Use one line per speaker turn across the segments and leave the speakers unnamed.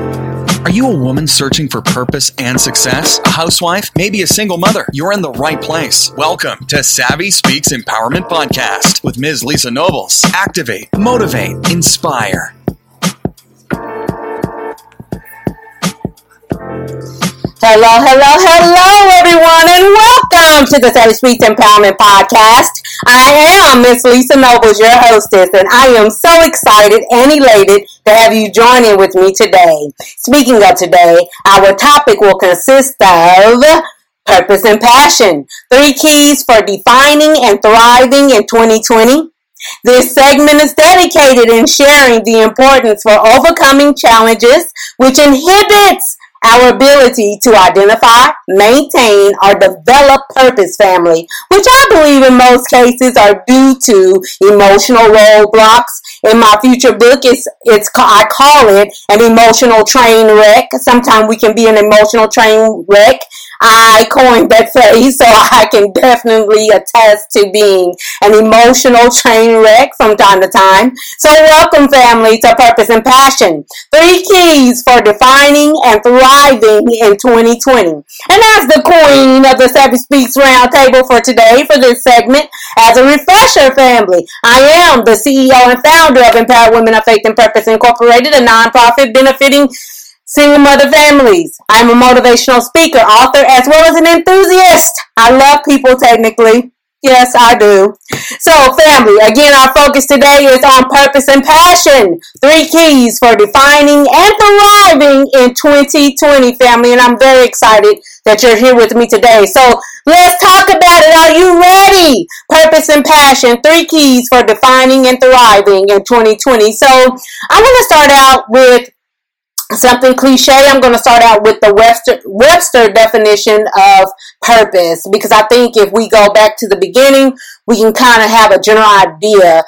Are you a woman searching for purpose and success? A housewife? Maybe a single mother? You're in the right place. Welcome to Savvy Speaks Empowerment Podcast with Ms. Lisa Nobles. Activate, motivate, inspire.
Hello, hello, hello, everyone, and welcome to the Savvy Speaks Empowerment Podcast. I am Miss Lisa Nobles, your hostess, and I am so excited and elated to have you join in with me today. Speaking of today, our topic will consist of purpose and passion, three keys for defining and thriving in 2020. This segment is dedicated in sharing the importance for overcoming challenges which inhibits our ability to identify, maintain, or develop purpose family, which I believe in most cases are due to emotional roadblocks. In my future book, it's, it's, I call it an emotional train wreck. Sometimes we can be an emotional train wreck I coined that phrase, so I can definitely attest to being an emotional train wreck from time to time. So welcome family to Purpose and Passion. Three keys for defining and thriving in 2020. And as the queen of the Savvy Speaks Roundtable for today, for this segment, as a refresher family, I am the CEO and founder of Empowered Women of Faith and Purpose Incorporated, a nonprofit benefiting single mother families. I'm a motivational speaker, author, as well as an enthusiast. I love people technically. Yes, I do. So, family, again, our focus today is on purpose and passion. Three keys for defining and thriving in 2020, family. And I'm very excited that you're here with me today. So, let's talk about it. Are you ready? Purpose and passion. Three keys for defining and thriving in 2020. So, I want to start out with something cliche, I'm going to start out with the Webster, Webster definition of purpose because I think if we go back to the beginning, we can kind of have a general idea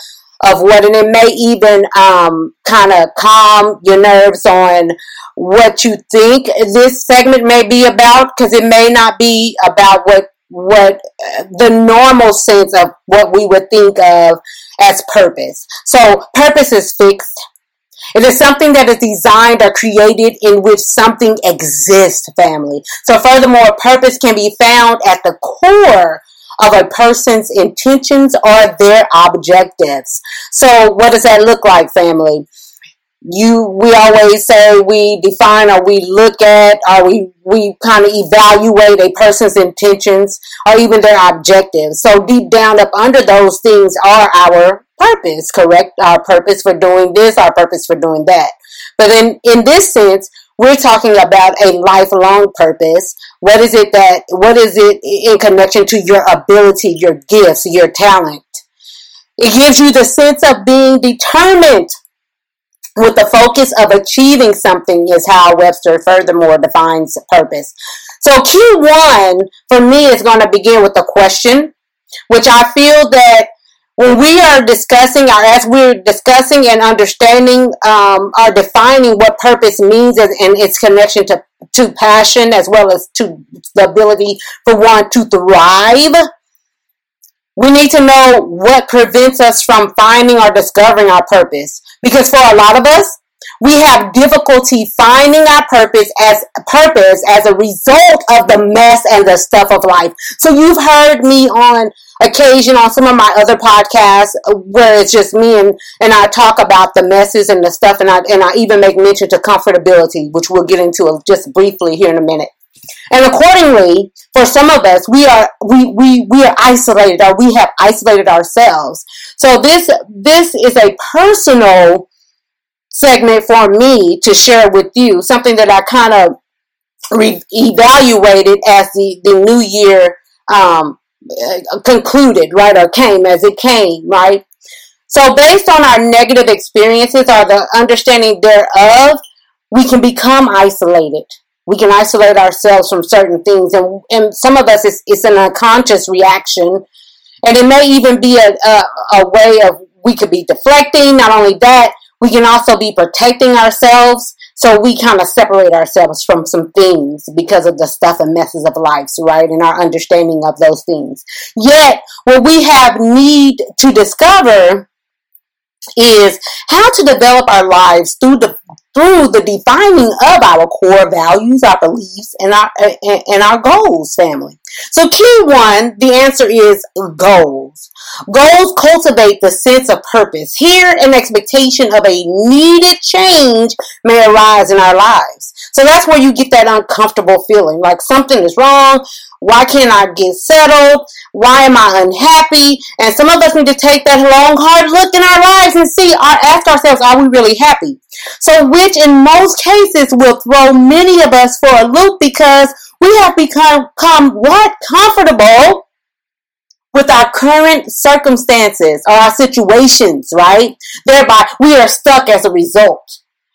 of what, and it may even um, kind of calm your nerves on what you think this segment may be about because it may not be about what what the normal sense of what we would think of as purpose. So purpose is fixed it is something that is designed or created in which something exists, family. So, furthermore, purpose can be found at the core of a person's intentions or their objectives. So, what does that look like, family? You, we always say we define or we look at or we, we kind of evaluate a person's intentions or even their objectives. So, deep down up under those things are our purpose, correct? Our purpose for doing this, our purpose for doing that. But then in this sense, we're talking about a lifelong purpose. What is it that, what is it in connection to your ability, your gifts, your talent? It gives you the sense of being determined with the focus of achieving something is how Webster furthermore defines purpose. So Q1 for me is going to begin with a question, which I feel that when we are discussing or as we're discussing and understanding um, defining what purpose means and, and its connection to, to passion as well as to the ability for one to thrive we need to know what prevents us from finding or discovering our purpose. Because for a lot of us we have difficulty finding our purpose as purpose as a result of the mess and the stuff of life. So you've heard me on occasion on some of my other podcasts where it's just me and, and I talk about the messes and the stuff and I, and I even make mention to comfortability, which we'll get into just briefly here in a minute. And accordingly, for some of us, we are we, we, we are isolated or we have isolated ourselves. So this this is a personal segment for me to share with you, something that I kind of re- evaluated as the, the new year um, Uh, concluded, right, or came as it came, right? So, based on our negative experiences or the understanding thereof, we can become isolated. We can isolate ourselves from certain things, and, and some of us, it's, it's an unconscious reaction, and it may even be a, a, a way of we could be deflecting. Not only that, we can also be protecting ourselves so we kind of separate ourselves from some things because of the stuff and messes of life, right? And our understanding of those things. Yet, what we have need to discover is how to develop our lives through the through the defining of our core values, our beliefs, and our and, our goals, family. So, key one, the answer is goals. Goals cultivate the sense of purpose. Here, an expectation of a needed change may arise in our lives. So that's where you get that uncomfortable feeling, like something is wrong. Why can't I get settled? Why am I unhappy? And some of us need to take that long, hard look in our lives and see, ask ourselves, are we really happy? So, which in most cases will throw many of us for a loop because we have become, become what? Comfortable with our current circumstances or our situations, right? Thereby, we are stuck as a result.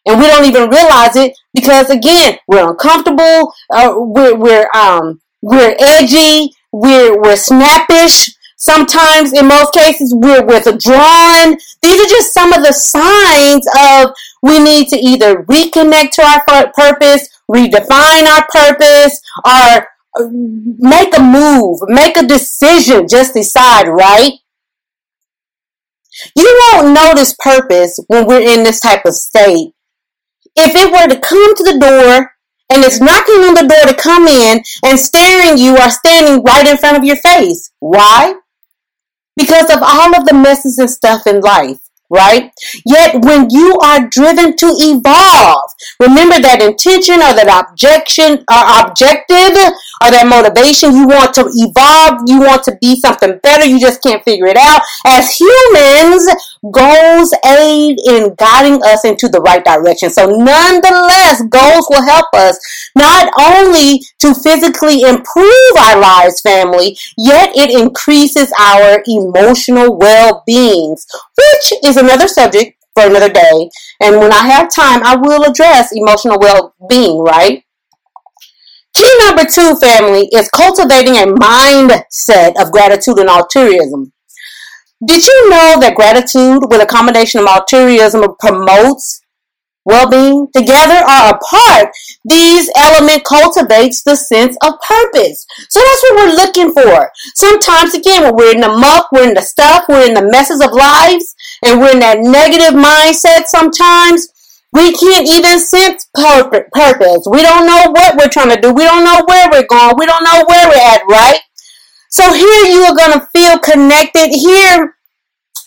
And we don't even realize it because again, we're uncomfortable, uh, we're, we're, um, we're edgy, we're, we're snappish. Sometimes, in most cases, we're withdrawn. These are just some of the signs of we need to either reconnect to our purpose, redefine our purpose, or uh, make a move, make a decision, just decide, right? You won't notice purpose when we're in this type of state. If it were to come to the door and it's knocking on the door to come in and staring you are standing right in front of your face. Why? Because of all of the messes and stuff in life right? Yet when you are driven to evolve, remember that intention or that objection or objective or that motivation, you want to evolve, you want to be something better, you just can't figure it out. As humans, goals aid in guiding us into the right direction. So nonetheless, goals will help us not only to physically improve our lives, family, yet it increases our emotional well-beings, which is another subject for another day. And when I have time, I will address emotional well-being, right? Key number two, family, is cultivating a mindset of gratitude and altruism. Did you know that gratitude with a combination of altruism promotes well-being? Together or apart these element cultivates the sense of purpose. So that's what we're looking for. Sometimes again when we're in the muck we're in the stuff we're in the messes of lives and we're in that negative mindset sometimes we can't even sense purpose. We don't know what we're trying to do. We don't know where we're going. We don't know where we're at right so here you are going to feel connected here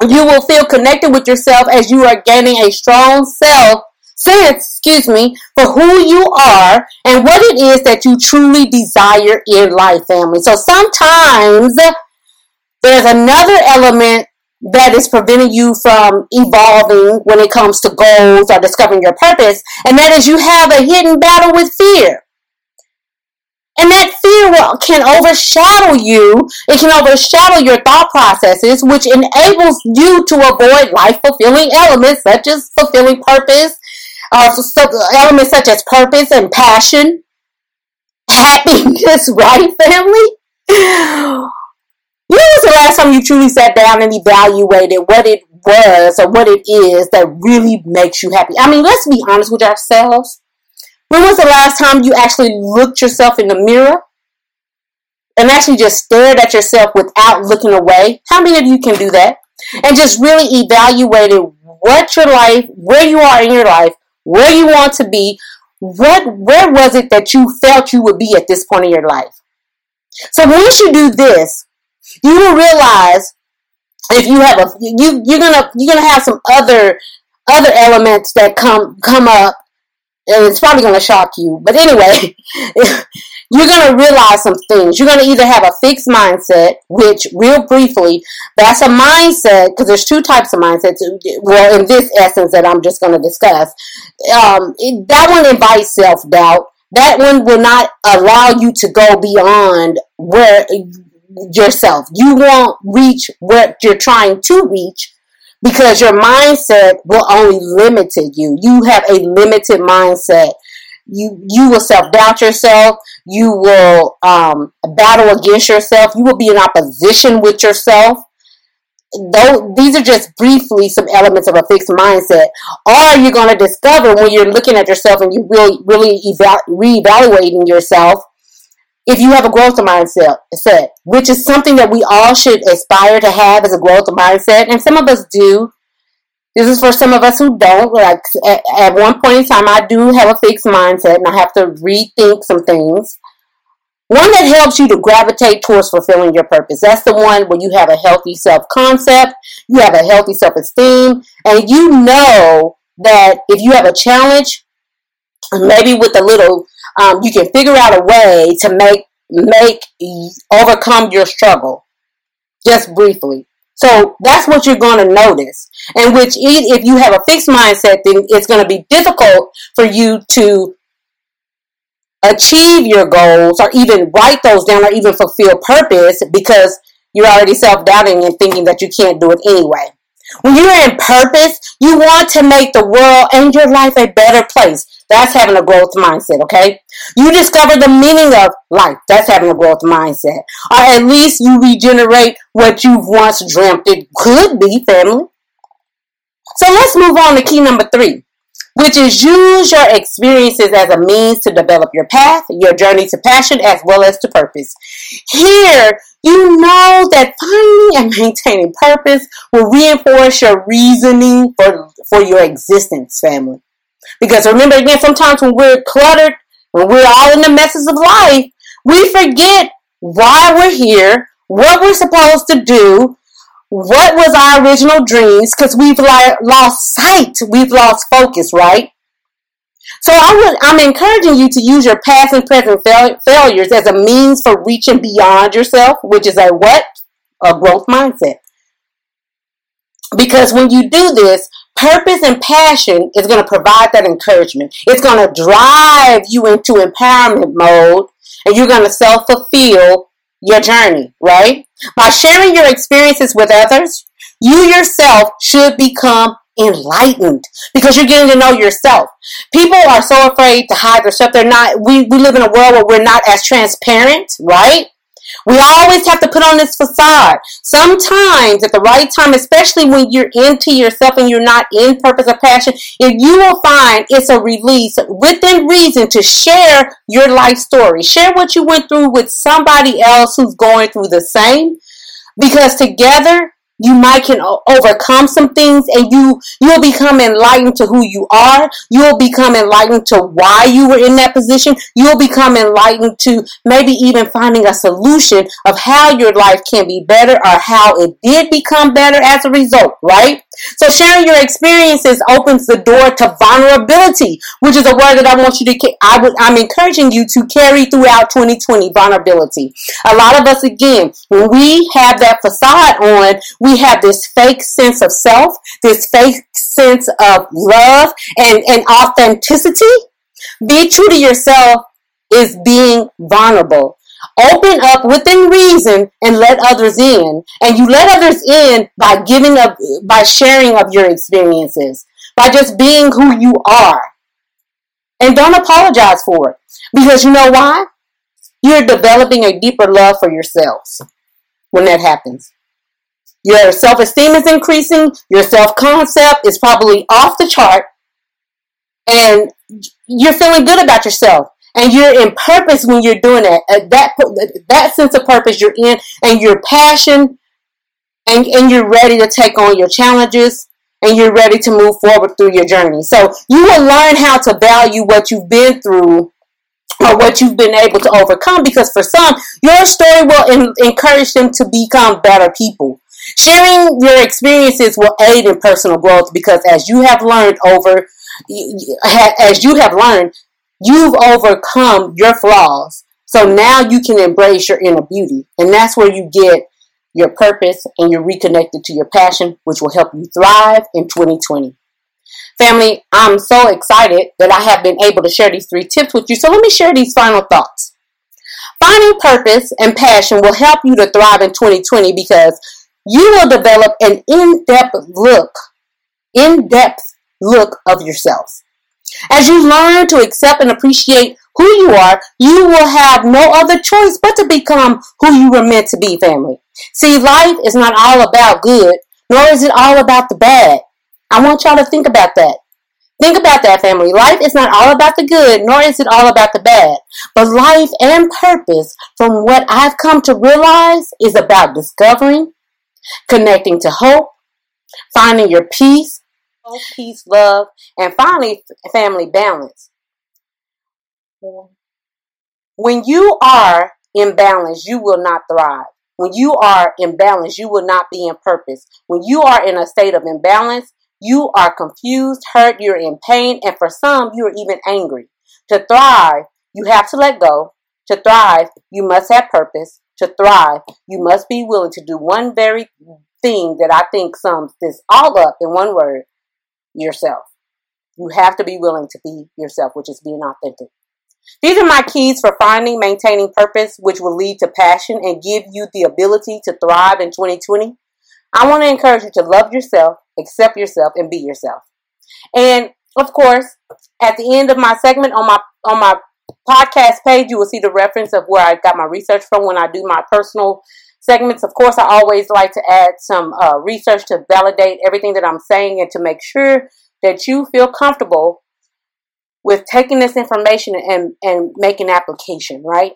you will feel connected with yourself as you are gaining a strong self sense, excuse me, for who you are and what it is that you truly desire in life, family. So sometimes there's another element that is preventing you from evolving when it comes to goals or discovering your purpose, and that is you have a hidden battle with fear. And that fear can overshadow you. It can overshadow your thought processes, which enables you to avoid life fulfilling elements such as fulfilling purpose, uh, elements such as purpose and passion, happiness, right, family? When was the last time you truly sat down and evaluated what it was or what it is that really makes you happy? I mean, let's be honest with ourselves. When was the last time you actually looked yourself in the mirror and actually just stared at yourself without looking away? How many of you can do that? And just really evaluated what your life, where you are in your life, where you want to be, what where was it that you felt you would be at this point in your life? So once you do this, you will realize if you have a you you're gonna you're gonna have some other other elements that come come up and it's probably going to shock you. But anyway, you're going to realize some things. You're going to either have a fixed mindset, which, real briefly, that's a mindset because there's two types of mindsets. Well, in this essence that I'm just going to discuss, um, that one invites self doubt. That one will not allow you to go beyond where yourself. You won't reach what you're trying to reach because your mindset will only limit you. You have a limited mindset. You you will self doubt yourself. You will um, battle against yourself. You will be in opposition with yourself. Though these are just briefly some elements of a fixed mindset. Or you're going to discover when you're looking at yourself and you really really eva- reevaluating yourself if you have a growth mindset, set, which is something that we all should aspire to have as a growth mindset, and some of us do. This is for some of us who don't. Like at, at one point in time, I do have a fixed mindset and I have to rethink some things. One that helps you to gravitate towards fulfilling your purpose. That's the one where you have a healthy self concept, you have a healthy self esteem, and you know that if you have a challenge, maybe with a little, um, you can figure out a way to make make overcome your struggle. Just briefly. So that's what you're going to notice. And which, if you have a fixed mindset, then it's going to be difficult for you to achieve your goals or even write those down or even fulfill purpose because you're already self doubting and thinking that you can't do it anyway. When you're in purpose, you want to make the world and your life a better place. That's having a growth mindset, okay? You discover the meaning of life. That's having a growth mindset. Or at least you regenerate what you've once dreamt it could be, family. So let's move on to key number three which is use your experiences as a means to develop your path, your journey to passion, as well as to purpose. Here, you know that finding and maintaining purpose will reinforce your reasoning for, for your existence, family. Because remember again, sometimes when we're cluttered, when we're all in the messes of life, we forget why we're here, what we're supposed to do, what was our original dreams because we've lost sight, we've lost focus, right? So I would, I'm encouraging you to use your past and present fail, failures as a means for reaching beyond yourself, which is a what? A growth mindset. Because when you do this, purpose and passion is going to provide that encouragement. It's going to drive you into empowerment mode and you're going to self fulfill your journey, right? By sharing your experiences with others, you yourself should become enlightened because you're getting to know yourself. People are so afraid to hide their stuff. They're not, we, we live in a world where we're not as transparent, right? We always have to put on this facade. Sometimes at the right time, especially when you're into yourself and you're not in purpose or passion, if you will find it's a release within reason to share your life story. Share what you went through with somebody else who's going through the same. Because together you might can overcome some things and you you'll become enlightened to who you are. You'll become enlightened to why you were in that position. You'll become enlightened to maybe even finding a solution of how your life can be better or how it did become better as a result right? So sharing your experiences opens the door to vulnerability which is a word that i want you to i would i'm encouraging you to carry throughout 2020 vulnerability. A lot of us again when we have that facade on we we have this fake sense of self, this fake sense of love and, and authenticity. Be true to yourself is being vulnerable. Open up within reason and let others in. And you let others in by giving up, by sharing of your experiences, by just being who you are. And don't apologize for it. Because you know why? You're developing a deeper love for yourselves when that happens. Your self esteem is increasing. Your self concept is probably off the chart. And you're feeling good about yourself. And you're in purpose when you're doing that. Uh, that, that sense of purpose you're in, and your passion, and, and you're ready to take on your challenges, and you're ready to move forward through your journey. So you will learn how to value what you've been through or what you've been able to overcome because for some, your story will encourage them to become better people. Sharing your experiences will aid in personal growth because as you have learned over, as you have learned, you've overcome your flaws. So now you can embrace your inner beauty. And that's where you get your purpose and you're reconnected to your passion, which will help you thrive in 2020. Family, I'm so excited that I have been able to share these three tips with you. So let me share these final thoughts. Finding purpose and passion will help you to thrive in 2020 because you will develop an in-depth look, in-depth look of yourself. As you learn to accept and appreciate who you are, you will have no other choice but to become who you were meant to be, family. See, life is not all about good, nor is it all about the bad. I want y'all to think about that. Think about that, family. Life is not all about the good, nor is it all about the bad. But life and purpose, from what I've come to realize, is about discovering, connecting to hope, finding your peace, health, peace, love, and finally, family balance. When you are in balance, you will not thrive. When you are in balance, you will not be in purpose. When you are in a state of imbalance, you are confused, hurt, you're in pain, and for some, you are even angry. To thrive, you have to let go. To thrive, you must have purpose. To thrive, you must be willing to do one very thing that I think sums this all up in one word yourself. You have to be willing to be yourself, which is being authentic. These are my keys for finding, maintaining purpose, which will lead to passion and give you the ability to thrive in 2020. I want to encourage you to love yourself, accept yourself, and be yourself. And of course, at the end of my segment on my on my podcast page, you will see the reference of where I got my research from when I do my personal segments. Of course, I always like to add some uh, research to validate everything that I'm saying and to make sure that you feel comfortable with taking this information and, and making application, right?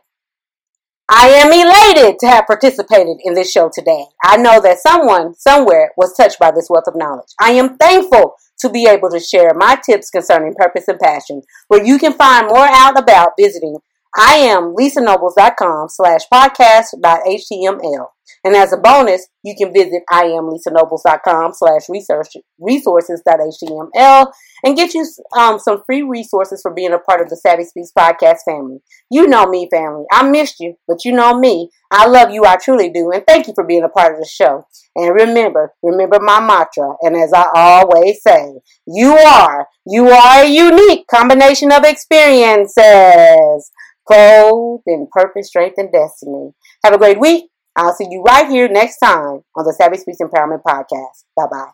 I am elated to have participated in this show today. I know that someone somewhere was touched by this wealth of knowledge. I am thankful to be able to share my tips concerning purpose and passion, where you can find more out about visiting iamlisanobles.com slash podcast.html. And as a bonus, you can visit iamlisanobles.com slash resources.html and get you um, some free resources for being a part of the Savvy Speaks podcast family. You know me, family. I missed you, but you know me. I love you. I truly do. And thank you for being a part of the show. And remember, remember my mantra. And as I always say, you are, you are a unique combination of experiences clothed in purpose, strength, and destiny. Have a great week. I'll see you right here next time on the Savvy Speaks Empowerment Podcast. Bye bye.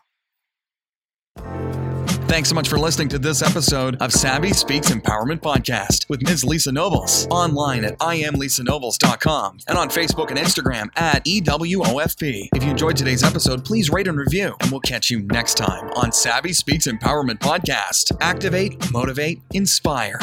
Thanks so much for listening to this episode of Savvy Speaks Empowerment Podcast with Ms. Lisa Nobles. Online at iamlisanobles.com and on Facebook and Instagram at EWOFP. If you enjoyed today's episode, please rate and review, and we'll catch you next time on Savvy Speaks Empowerment Podcast. Activate, motivate, inspire.